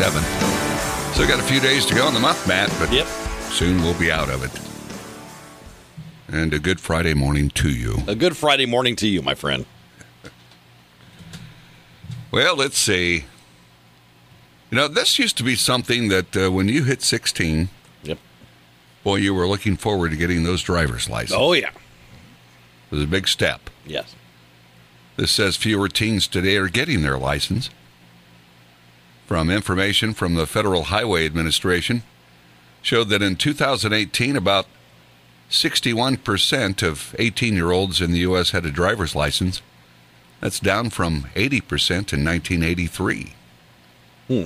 7th. Still got a few days to go in the month, Matt, but yep. soon we'll be out of it. And a good Friday morning to you. A good Friday morning to you, my friend. well, let's see. You know, this used to be something that uh, when you hit 16, yep. boy, you were looking forward to getting those driver's licenses. Oh, yeah. It was a big step. Yes. This says fewer teens today are getting their license. From information from the Federal Highway Administration, showed that in 2018, about 61% of 18 year olds in the U.S. had a driver's license. That's down from 80% in 1983. Hmm.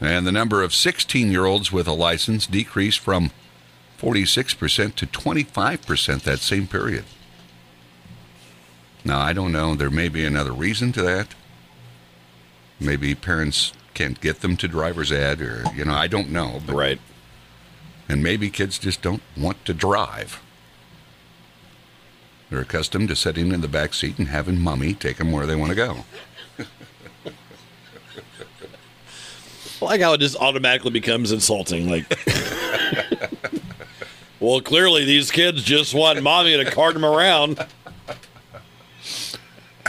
And the number of 16 year olds with a license decreased from 46% to 25% that same period. Now, I don't know. There may be another reason to that. Maybe parents can't get them to driver's ed, or, you know, I don't know. But, Right. And maybe kids just don't want to drive. They're accustomed to sitting in the back seat and having mommy take them where they want to go. I like how it just automatically becomes insulting. Like, well, clearly these kids just want mommy to cart them around.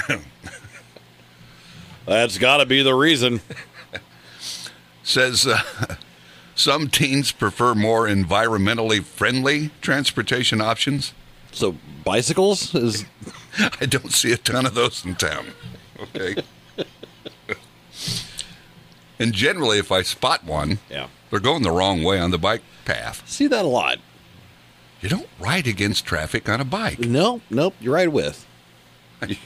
That's got to be the reason. Says uh, some teens prefer more environmentally friendly transportation options. So bicycles is I don't see a ton of those in town. Okay. and generally, if I spot one, yeah. they're going the wrong way on the bike path. See that a lot. You don't ride against traffic on a bike. No, nope. You ride with.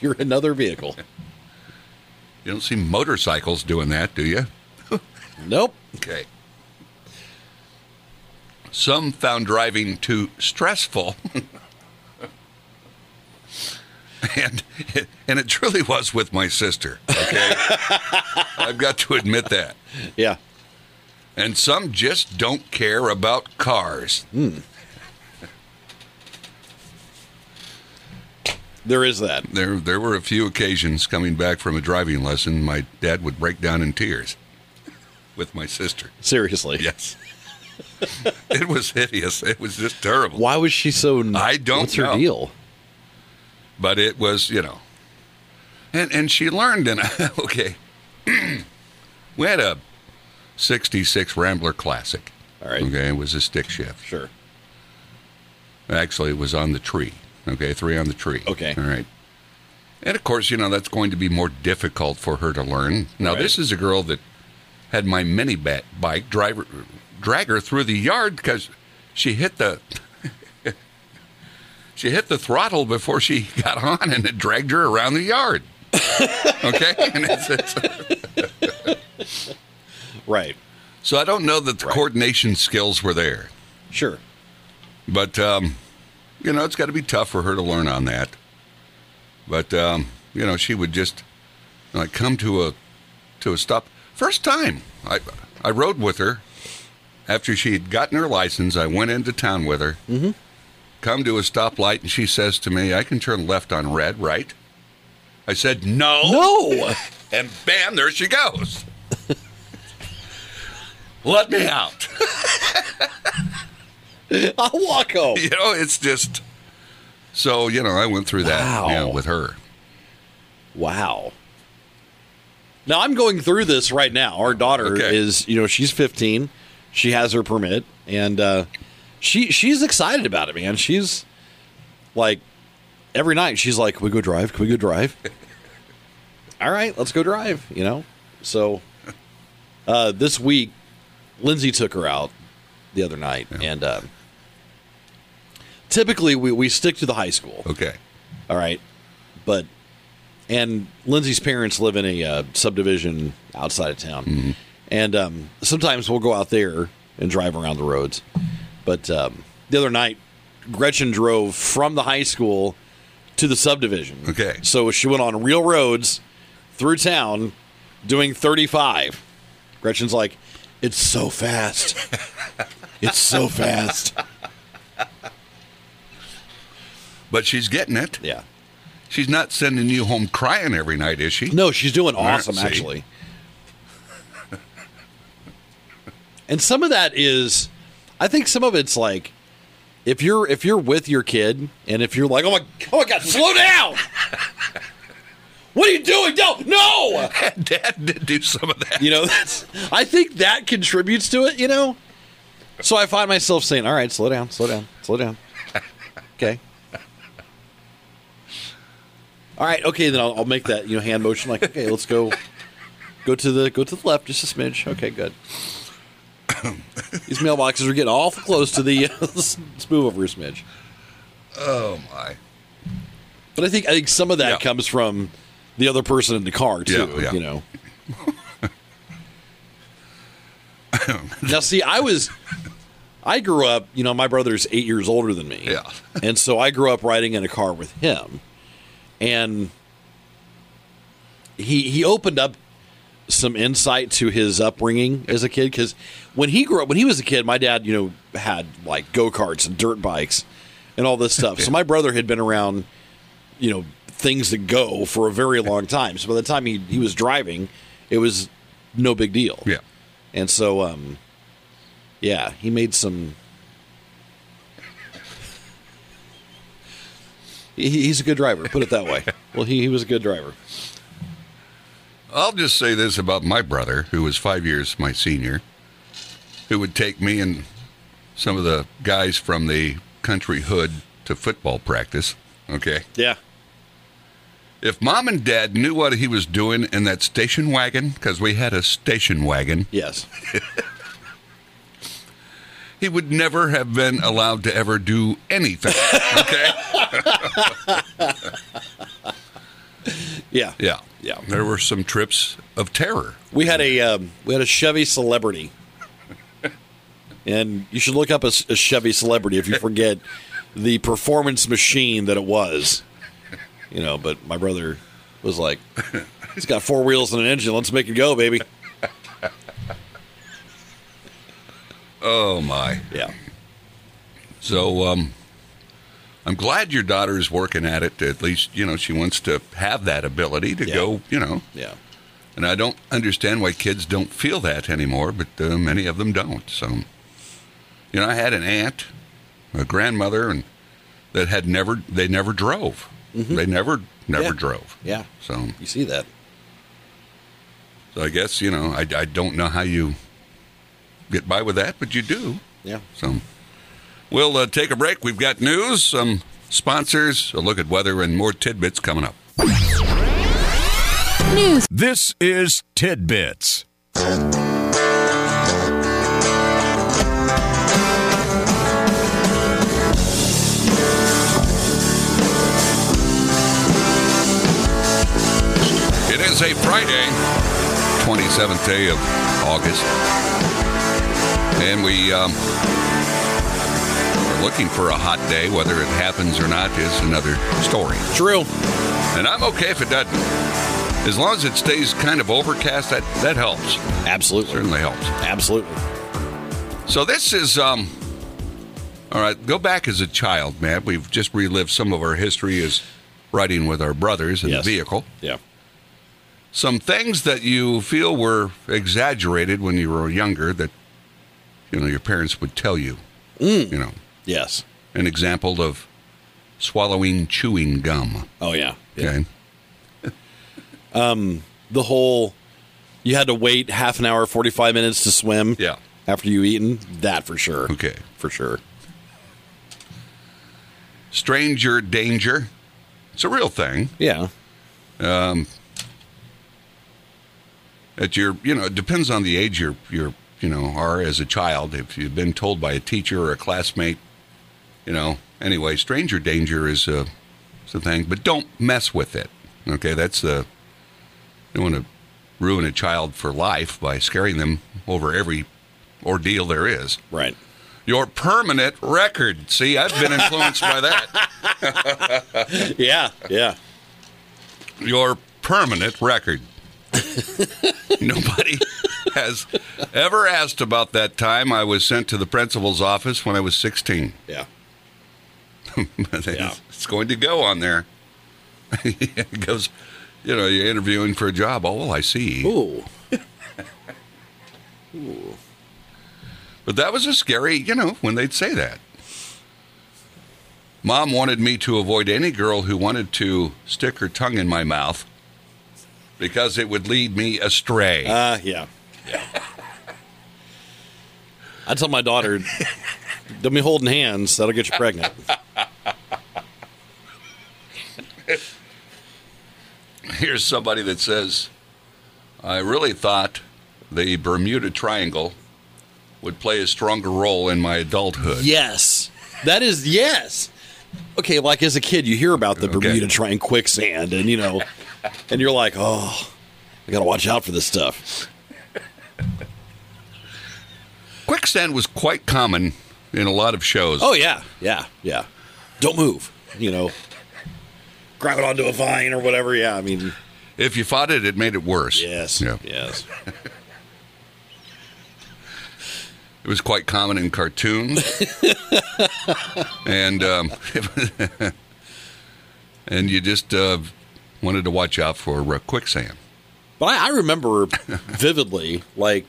You're another vehicle. You don't see motorcycles doing that, do you? Nope. Okay. Some found driving too stressful. and and it truly was with my sister, okay? I've got to admit that. Yeah. And some just don't care about cars. Hmm. There is that. There there were a few occasions coming back from a driving lesson my dad would break down in tears with my sister. Seriously. Yes. it was hideous. It was just terrible. Why was she so? I don't What's her deal? but it was you know and and she learned and okay we had a 66 rambler classic All right. okay it was a stick shift Sure. actually it was on the tree okay three on the tree Okay. all right and of course you know that's going to be more difficult for her to learn now Right. this is a girl that had my mini bat bike driver drag her through the yard because she hit the she hit the throttle before she got on and it dragged her around the yard okay and it's, it's, Right. so i don't know that the Right. coordination skills were there Sure. But um, you know, it's got to be tough for her to learn on that. But um, you know, she would just like come to a to a stop. First time I I rode with her after she had gotten her license. I went into town with her. Mm-hmm. Come to a stoplight, and she says to me, "I can turn left on red, right?" I said, "No." No. And bam, there she goes. Let me out. I'll walk home. you know, it's just so you know. I went through that you know, with her. Wow. Now I'm going through this right now. Our daughter Okay. is, you know, she's 15. She has her permit, and uh, she she's excited about it, man. She's like every night she's like, "Can we go drive? Can we go drive?" All right, let's go drive. You know. So uh, this week, Lindsay took her out the other night, and uh, typically we we stick to the high school. Okay. All right. But, and Lindsay's parents live in a uh, subdivision outside of town. And um, sometimes we'll go out there and drive around the roads. But um, the other night, Gretchen drove from the high school to the subdivision. Okay. So she went on real roads through town doing 35. Gretchen's like, it's so fast. it's so fast. But she's getting it. Yeah. She's not sending you home crying every night, is she? No, she's doing awesome actually. and some of that is I think some of it's like if you're if you're with your kid and if you're like, "Oh my oh my god, slow down." what are you doing? Don't no. Dad did do some of that. You know, that's I think that contributes to it, you know? So I find myself saying, "All right, slow down, slow down, slow down." Okay. All right, okay, then I'll, I'll make that, you know, hand motion like, "Okay, let's go go to the go to the left just a smidge." Okay, good. These mailboxes are getting awful close to the let's move over a smidge. Oh my. But I think I think some of that Yeah. comes from the other person in the car too. Yeah, yeah. You know. now, see, I was, I grew up. You know, my brother's eight years older than me. Yeah. and so I grew up riding in a car with him, and he he opened up some insight to his upbringing as a kid because when he grew up, when he was a kid, my dad, you know, had like go karts and dirt bikes and all this stuff. So my brother had been around, you know, things that go for a very long time. So by the time he he was driving, it was no big deal. Yeah. And so, um, yeah, he made some. He's a good driver. Put it that way. Well, he, he was a good driver. I'll just say this about my brother, who was five years my senior, who would take me and some of the guys from the country hood to football practice. Okay. Yeah. If mom and dad knew what he was doing in that station wagon, because we had a station wagon, Yes. he would never have been allowed to ever do anything. Okay. Yeah. yeah. Yeah. There were some trips of terror. We had a um, we had a Chevy Celebrity, and you should look up a, a Chevy Celebrity if you forget the performance machine that it was. You know, but my brother was like, "It's got four wheels and an engine. Let's make it go, baby." Oh my. Yeah. So um, I'm glad your daughter is working at it. At least you know she wants to have that ability to Yeah. go. You know, Yeah. and I don't understand why kids don't feel that anymore, but uh, many of them don't. So, you know, I had an aunt, a grandmother, and that had never they never drove. They never never Mm-hmm. Yeah. drove. Yeah. So, You see that? so I guess you know I, I don't know how you get by with that, but you do. Yeah. So we'll uh, take a break. We've got news, some sponsors, a look at weather, and more tidbits coming up. News. This is Tidbits. It is a Friday, 27th day of August. And we um, are looking for a hot day. Whether it happens or not is another story. True. And I'm okay if it doesn't. As long as it stays kind of overcast, that, that helps. Absolutely. Certainly helps. Absolutely. So this is um all right, go back as a child, Matt. We've just relived some of our history as riding with our brothers in Yes. the vehicle. Yeah. Some things that you feel were exaggerated when you were younger that you know your parents would tell you. Mm. You know, Yes. an example of swallowing chewing gum. Oh yeah. yeah. Okay. Um, the whole you had to wait half an hour, forty five minutes to swim. Yeah. After you eaten, that for sure. Okay. For sure. Stranger danger. It's a real thing. Yeah. Um, at your, you know, it depends on the age you're, you know, are as a child. If you've been told by a teacher or a classmate, you know, anyway, stranger danger is a, is a thing, but don't mess with it. Okay, that's the. You don't want to ruin a child for life by scaring them over every ordeal there is. Right. Your permanent record. See, I've been influenced by that. Yeah. Yeah. your permanent record. Nobody has ever asked about that time I was sent to the principal's office when I was 16. Yeah. It's- Yeah. It's going to go on there. he goes, you know, you're interviewing for a job. Oh, well, I see. Ooh. But that was a scary, you know, when they'd say that. Mom wanted me to avoid any girl who wanted to stick her tongue in my mouth because it would lead me astray. Uh, yeah. Yeah. I tell my daughter, don't be holding hands. That'll get you pregnant. Here's somebody that says, I really thought the Bermuda Triangle would play a stronger role in my adulthood. Yes. That is, yes. Okay, like as a kid, you hear about the Okay. Bermuda Triangle quicksand, and, you know, and you're like, oh, I got to watch out for this stuff. Quicksand was quite common in a lot of shows. Oh, yeah. Yeah. Yeah. Don't move. You know, grab it onto a vine or whatever. Yeah. I mean, If you fought it, it made it worse. yes. Yeah. Yes. It was quite common in cartoons, and um, and you just uh, wanted to watch out for uh, quicksand. But I, I remember vividly, like,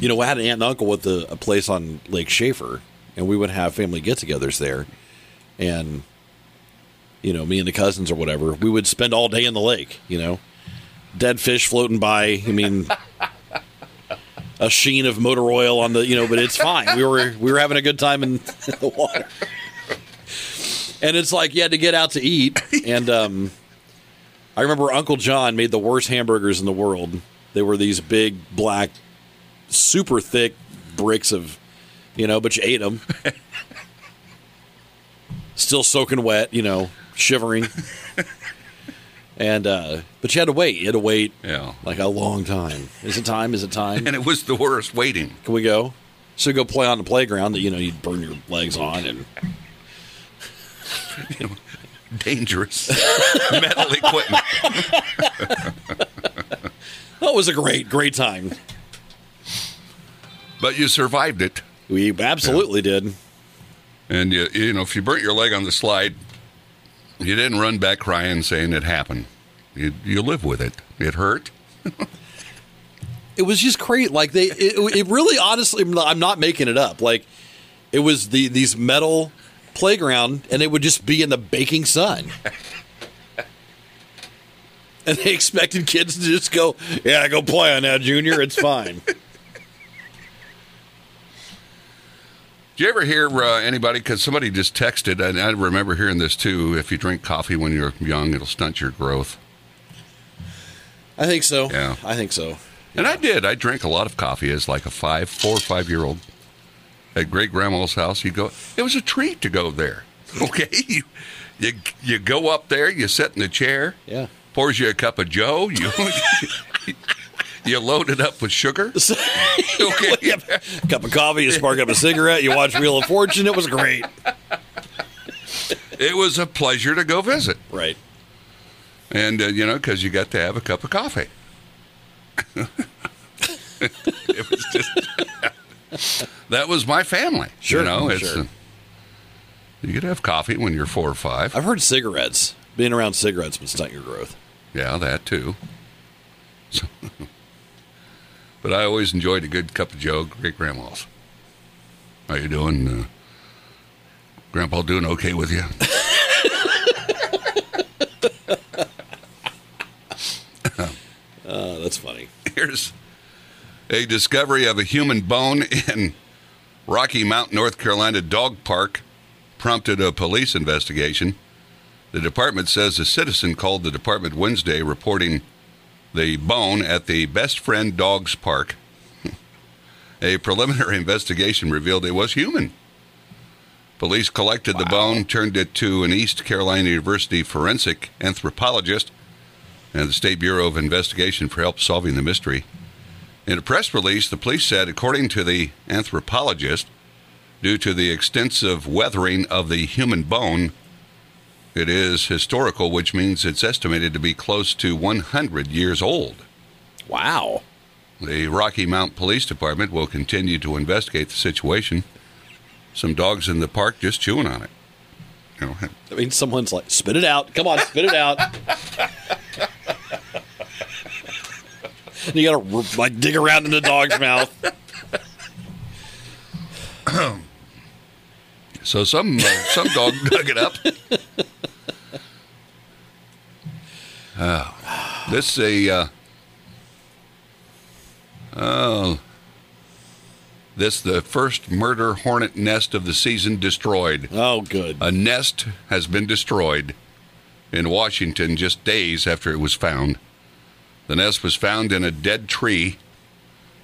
you know, I had an aunt and uncle with a, a place on Lake Shafer, and we would have family get togethers there. And, you know, me and the cousins or whatever, we would spend all day in the lake, you know, dead fish floating by. I mean, a sheen of motor oil on the, you know, but it's fine. We were, we were having a good time in the water. And it's like you had to get out to eat. And, um, I remember Uncle John made the worst hamburgers in the world. They were these big, black, super thick bricks of, you know, but you ate them. Still soaking wet, you know, shivering. And, uh, but you had to wait. You had to wait Yeah, like a long time. Is it time? Is it time? and it was the worst waiting. Can we go? So go play on the playground that, you know, you'd burn your legs on and Dangerous metal equipment. that was a great, great time. But you survived it, We absolutely did. and you you know if you burnt your leg on the slide, you didn't run back crying saying it happened. You you live with it. It hurt. it was just great. Like they, it, it really, honestly, I'm not making it up. Like it was the these metal playground, and it would just be in the baking sun. And they expected kids to just go, "Yeah, go play on that, Junior. It's fine." Do you ever hear uh, anybody? Because somebody just texted, and I remember hearing this too. If you drink coffee when you're young, it'll stunt your growth. I think so. Yeah. I think so. And I did. I drank a lot of coffee as like a five, four or five year old at great grandma's house. You go. It was a treat to go there. Okay, you, you you go up there. You sit in the chair. Yeah. Pours you a cup of Joe. You you load it up with sugar. Okay. Cup of coffee, you spark up a cigarette, you watch Wheel of Fortune. It was great. It was a pleasure to go visit, Right. and uh, you know because you got to have a cup of coffee. it was just that was my family. Sure, you know, it's sure. uh, you could have coffee when you're four or five. I've heard cigarettes. Being around cigarettes would stunt your growth. Yeah, that too. So, but I always enjoyed a good cup of Joe, great grandma's. How you doing? Uh, Grandpa doing okay with you? Uh, that's funny. Here's a discovery of a human bone in Rocky Mount, North Carolina dog park prompted a police investigation. The department says a citizen called the department Wednesday reporting the bone at the Best Friend Dogs Park. a preliminary investigation revealed it was human. Police collected the bone, turned it to an East Carolina University forensic anthropologist and the State Bureau of Investigation for help solving the mystery. In a press release, the police said, according to the anthropologist, due to the extensive weathering of the human bone, it is historical, which means it's estimated to be close to 100 years old. Wow. The Rocky Mount Police Department will continue to investigate the situation. Some dogs in the park just chewing on it. You know, I mean, someone's like, spit it out. Come on, spit it out. And you gotta like dig around in the dog's mouth. so some uh, some dog dug it up. Oh, this a uh, oh this the first murder hornet nest of the season destroyed. Oh, good. A nest has been destroyed in Washington just days after it was found. The nest was found in a dead tree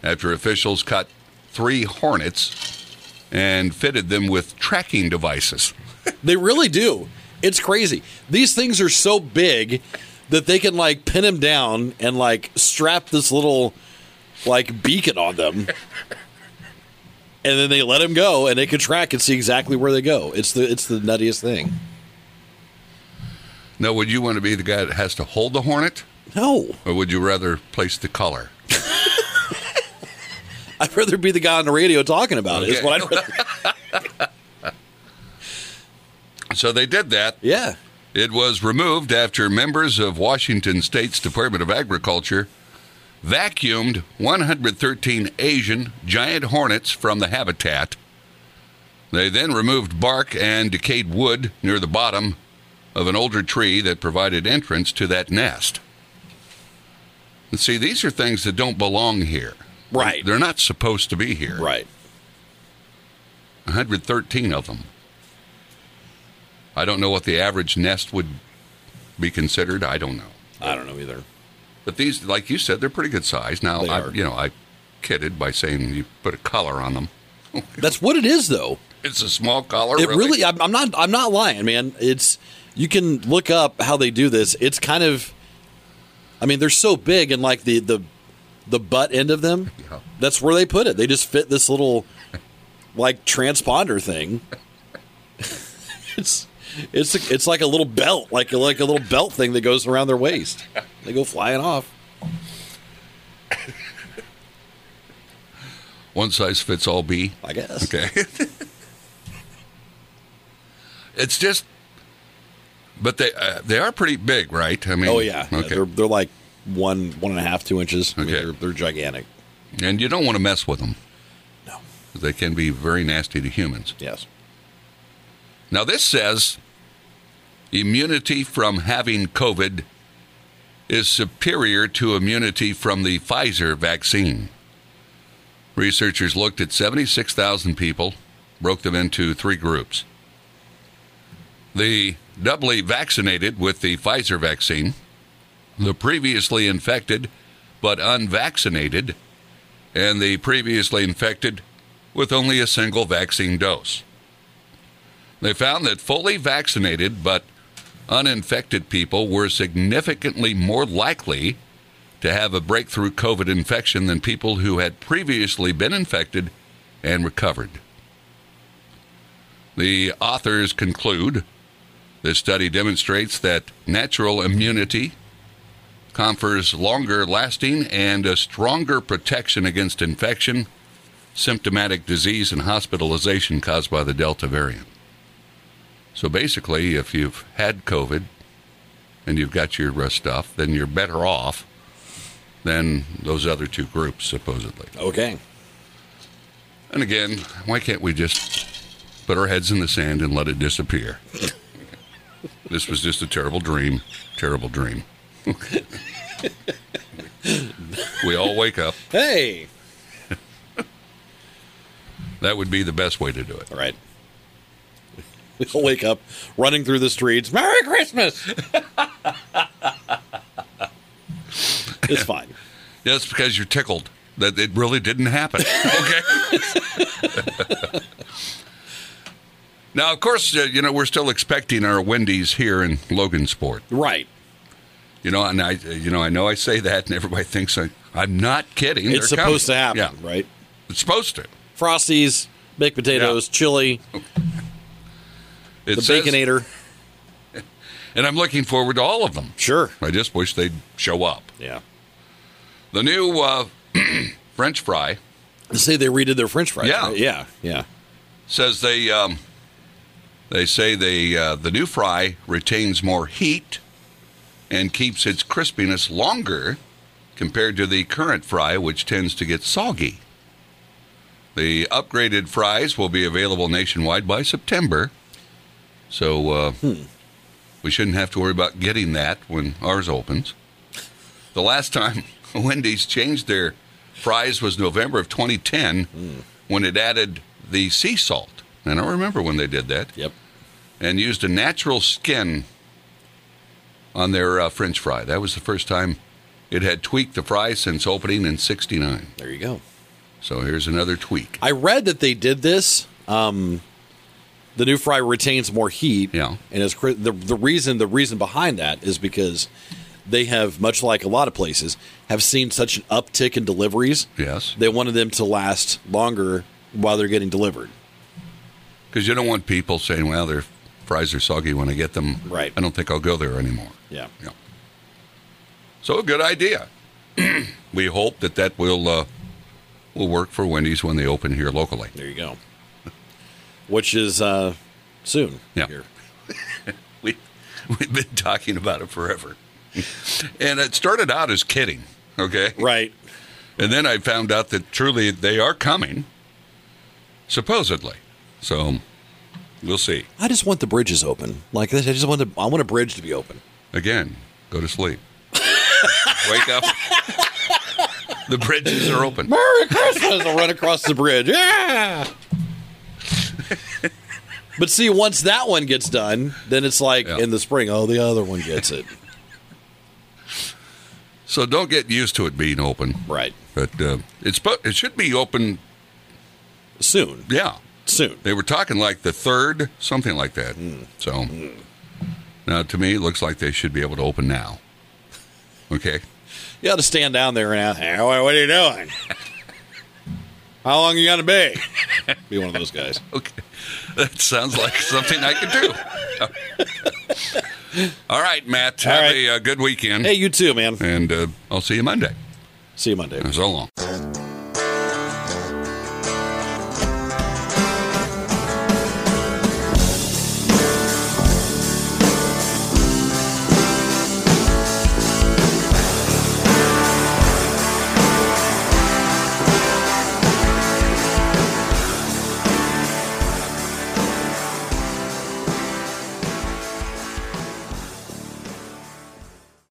after officials cut three hornets and fitted them with tracking devices. They really do. It's crazy. These things are so big that they can like pin him down and like strap this little like beacon on them. And then they let him go and they can track and see exactly where they go. It's the it's the nuttiest thing. Now, would you want to be the guy that has to hold the hornet, No. or would you rather place the collar? I'd rather be the guy on the radio talking about it. Is what I'd rather, So they did that. yeah. It was removed after members of Washington State's Department of Agriculture vacuumed 113 Asian giant hornets from the habitat. They then removed bark and decayed wood near the bottom of an older tree that provided entrance to that nest. And see, these are things that don't belong here. Right. They're not supposed to be here. Right. 113 of them. I don't know what the average nest would be considered. I don't know. I don't know either. But these, like you said, they're pretty good size. Now, I, you know, I kidded by saying you put a collar on them. That's what it is though. It's a small collar. It really, I'm, I'm not. I'm not lying, man. It's you can look up how they do this. It's kind of, I mean, they're so big and like the the the butt end of them. Yeah. That's where they put it. They just fit this little like transponder thing. it's it's it's like a little belt, like like a little belt thing that goes around their waist. They go flying off. One size fits all. B. I guess. Okay. it's just, but they uh, they are pretty big, right? I mean, Oh yeah. Yeah, They're they're like one one and a half two inches. I mean, Okay. they're, they're gigantic. and you don't want to mess with them. No. They can be very nasty to humans. Yes. Now, this says immunity from having COVID is superior to immunity from the Pfizer vaccine. Researchers looked at 76,000 people, broke them into three groups. The doubly vaccinated with the Pfizer vaccine, the previously infected but unvaccinated, and the previously infected with only a single vaccine dose. They found that fully vaccinated but uninfected people were significantly more likely to have a breakthrough COVID infection than people who had previously been infected and recovered. The authors conclude this study demonstrates that natural immunity confers longer lasting and a stronger protection against infection, symptomatic disease, and hospitalization caused by the Delta variant. So basically, if you've had COVID and you've got your uh, stuff, then you're better off than those other two groups, supposedly. Okay. And again, why can't we just put our heads in the sand and let it disappear? this was just a terrible dream. Terrible dream. we all wake up. Hey. That would be the best way to do it. All right. We'll wake up running through the streets. Merry Christmas. it's fine. Yeah, it's because you're tickled that it really didn't happen. Okay. now, of course, uh, you know we're still expecting our Wendy's here in Logansport. Right. You know, and I, you know, I know I say that, and everybody thinks I, I'm not kidding. It's They're supposed to coming. happen, Yeah, right? it's supposed to. Frosties, baked potatoes, chili, It the says- Baconator. and I'm looking forward to all of them. Sure. I just wish they'd show up. Yeah. The new uh, French fry They say they redid their French fries. Yeah. right? Yeah. Yeah. says they um, They say they uh, the new fry retains more heat and keeps its crispiness longer compared to the current fry, which tends to get soggy. The upgraded fries will be available nationwide by September, so uh, we shouldn't have to worry about getting that when ours opens. The last time Wendy's changed their fries was November of 2010 when it added the sea salt. And I remember when they did that Yep. and used a natural skin on their uh, French fry. That was the first time it had tweaked the fry since opening in 69. There you go. So here's another tweak. I read that they did this. Um, the new fry retains more heat. Yeah. and it's the the reason the reason behind that is because they have much like a lot of places have seen such an uptick in deliveries. Yes. They wanted them to last longer while they're getting delivered. Because you don't want people saying, well, their fries are soggy when I get them. Right. I don't think I'll go there anymore. Yeah. Yeah. So a good idea. we hope that that will uh, will work for Wendy's when they open here locally. There you go. Which is uh, soon. Yeah. Here. We we've been talking about it forever, and it started out as kidding. Okay. Right. And then I found out that truly they are coming, supposedly. So we'll see. I just want the bridges open. Like this, I just want the, I want a bridge to be open. Again, go to sleep. Wake up. the bridges are open. Merry Christmas! I'll run across the bridge. Yeah. But see, once that one gets done, then it's like Yeah. in the spring. Oh, the other one gets it. So don't get used to it being open. right. But uh, it's it should be open. Soon. Yeah, Soon. they were talking like the third, something like that. So now to me, it looks like they should be able to open now. Okay. You got to stand down there and ask, "Hey, what are you doing? How long are you gonna be? Be one of those guys. Okay. That sounds like something I could do. All right, Matt. All Have right. a uh, good weekend. Hey, you too, man. And uh, I'll see you Monday. See you Monday. So long.